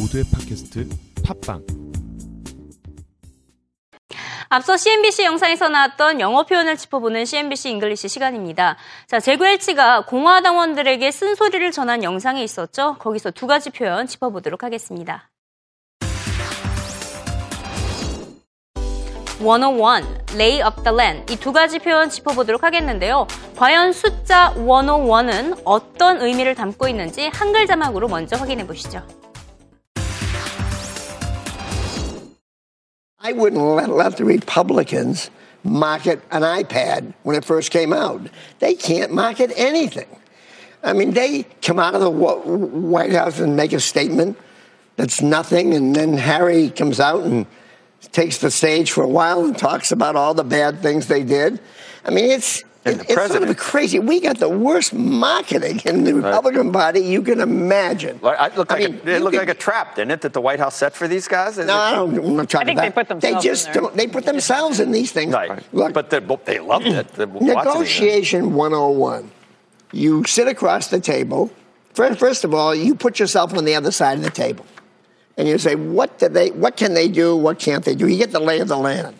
모두의 팟캐스트 팟빵 앞서 CNBC 영상에서 나왔던 영어 표현을 짚어보는 CNBC 잉글리시 시간입니다. 자, 제구 엘치가 공화당원들에게 쓴소리를 전한 영상이 있었죠. 거기서 두 가지 표현 짚어보도록 하겠습니다. 101, lay up the land. 이 두 가지 표현 짚어보도록 하겠는데요. 과연 숫자 101은 어떤 의미를 담고 있는지 한글 자막으로 먼저 확인해 보시죠. I wouldn't let, let the Republicans market an iPad when it first came out. They can't market anything. I mean, they come out of the White House and make a statement that's nothing, and then Harry comes out and takes the stage for a while and talks about all the bad things they did. I mean, it's it, it's sort of crazy. We got the worst marketing in the Republican right. Party you can imagine. Look, I, look I like mean, a, it looked like a trap, didn't it, that the White House set for these guys? Is no, it? I don't. I'm not I think that. they put themselves. They just don't. They put themselves in these things. Right. Look, but they loved it. Negotiation 101. You sit across the table. First of all, you put yourself on the other side of the table, and you say, "What do they? What can they do? What can't they do?" You get the lay of the land.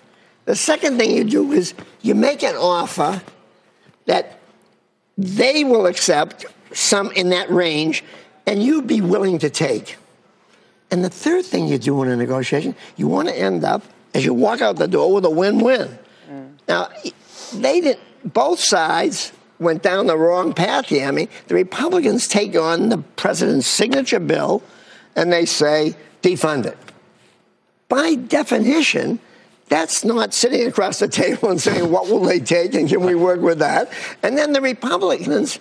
The second thing you do is you make an offer that they will accept some in that range and you'd be willing to take. And the third thing you do in a negotiation, you want to end up as you walk out the door with a win-win. Mm. Now, they didn't. Both sides went down the wrong path here. I mean, the Republicans take on the president's signature bill, and they say defund it. By definition, that's not sitting across the table and saying, what will they take and can we work with that? And then the Republicans,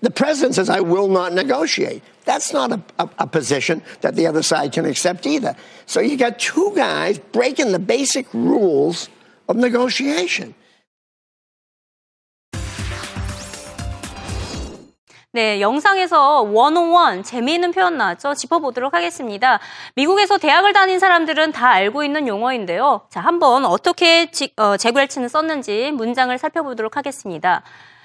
the president says, I will not negotiate. That's not a, a, a, position that the other side can accept either. So you got two guys breaking the basic rules of negotiation. 네, 영상에서 101 재미있는 표현 나왔죠? 짚어보도록 하겠습니다. 미국에서 대학을 다닌 사람들은 다 알고 있는 용어인데요. 자, 한번 어떻게 지, 어, 제구엘치는 썼는지 문장을 살펴보도록 하겠습니다.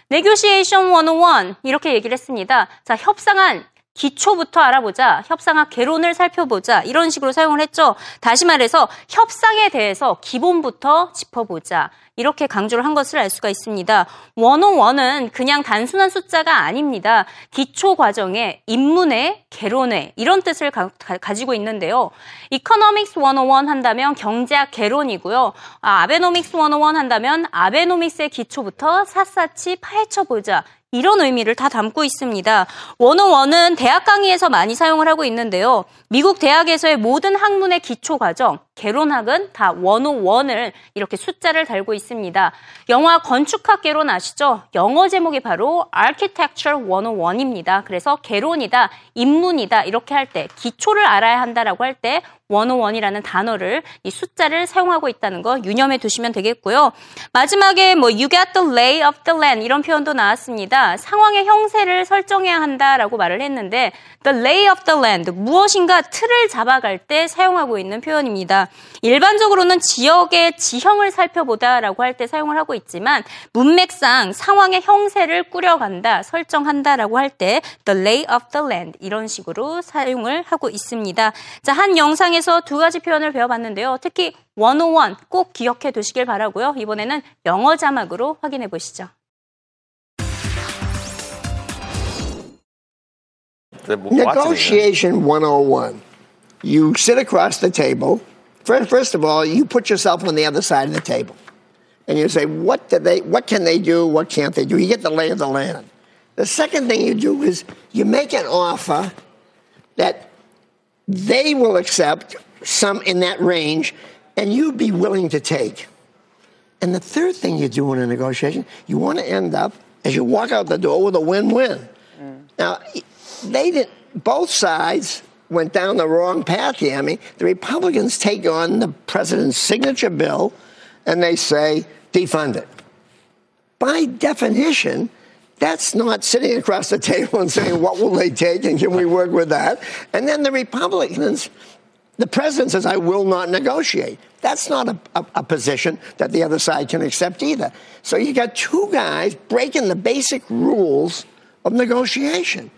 Negotiation 101 이렇게 얘기를 했습니다. 자, 협상안 기초부터 알아보자, 협상학 개론을 살펴보자 이런 식으로 사용을 했죠. 다시 말해서 협상에 대해서 기본부터 짚어보자. 이렇게 강조를 한 것을 알 수가 있습니다. 101은 그냥 단순한 숫자가 아닙니다. 기초 과정에 인문의 개론회 이런 뜻을 가, 지고 있는데요. Economics 101 한다면 경제학 개론이고요. 아, Abenomics 101 한다면 아베노믹스의 기초부터 샅샅이 파헤쳐 보자. 이런 의미를 다 담고 있습니다. 원어원은 대학 강의에서 많이 사용을 하고 있는데요. 미국 대학에서의 모든 학문의 기초 과정, 개론학은 다 101을 이렇게 숫자를 달고 있습니다. 영화 건축학 개론 아시죠? 영어 제목이 바로 Architecture 101입니다. 그래서 개론이다, 인문이다 이렇게 할 때, 기초를 알아야 한다라고 할때 101이라는 단어를 이 숫자를 사용하고 있다는 거 유념해 두시면 되겠고요. 마지막에 뭐 you got the lay of the land 이런 표현도 나왔습니다. 상황의 형세를 설정해야 한다라고 말을 했는데 the lay of the land 무엇인가 틀을 잡아갈 때 사용하고 있는 표현입니다. 일반적으로는 지역의 지형을 살펴보다라고 할 때 사용을 하고 있지만 문맥상 상황의 형세를 꾸려간다, 설정한다라고 할 때 the lay of the land 이런 식으로 사용을 하고 있습니다. 자, 한 영상에서 두 가지 표현을 배워봤는데요. 특히 101 꼭 기억해 두시길 바라고요. 이번에는 영어 자막으로 확인해 보시죠. Negotiation 101. You sit across the table First of all, you put yourself on the other side of the table, and you say, "What do they? What can they do? What can't they do?" You get the lay of the land. The second thing you do is you make an offer that they will accept some in that range, and you'd be willing to take. And the third thing you do in a negotiation, you want to end up as you walk out the door with a win-win. Mm. Now, they didn't. Both sides went down the wrong path here. I mean, the Republicans take on the president's signature bill and they say, defund it. By definition, that's not sitting across the table and saying, what will they take and can we work with that? And then the Republicans, the president says, I will not negotiate. That's not a, a, a, position that the other side can accept either. So you got two guys breaking the basic rules of negotiation.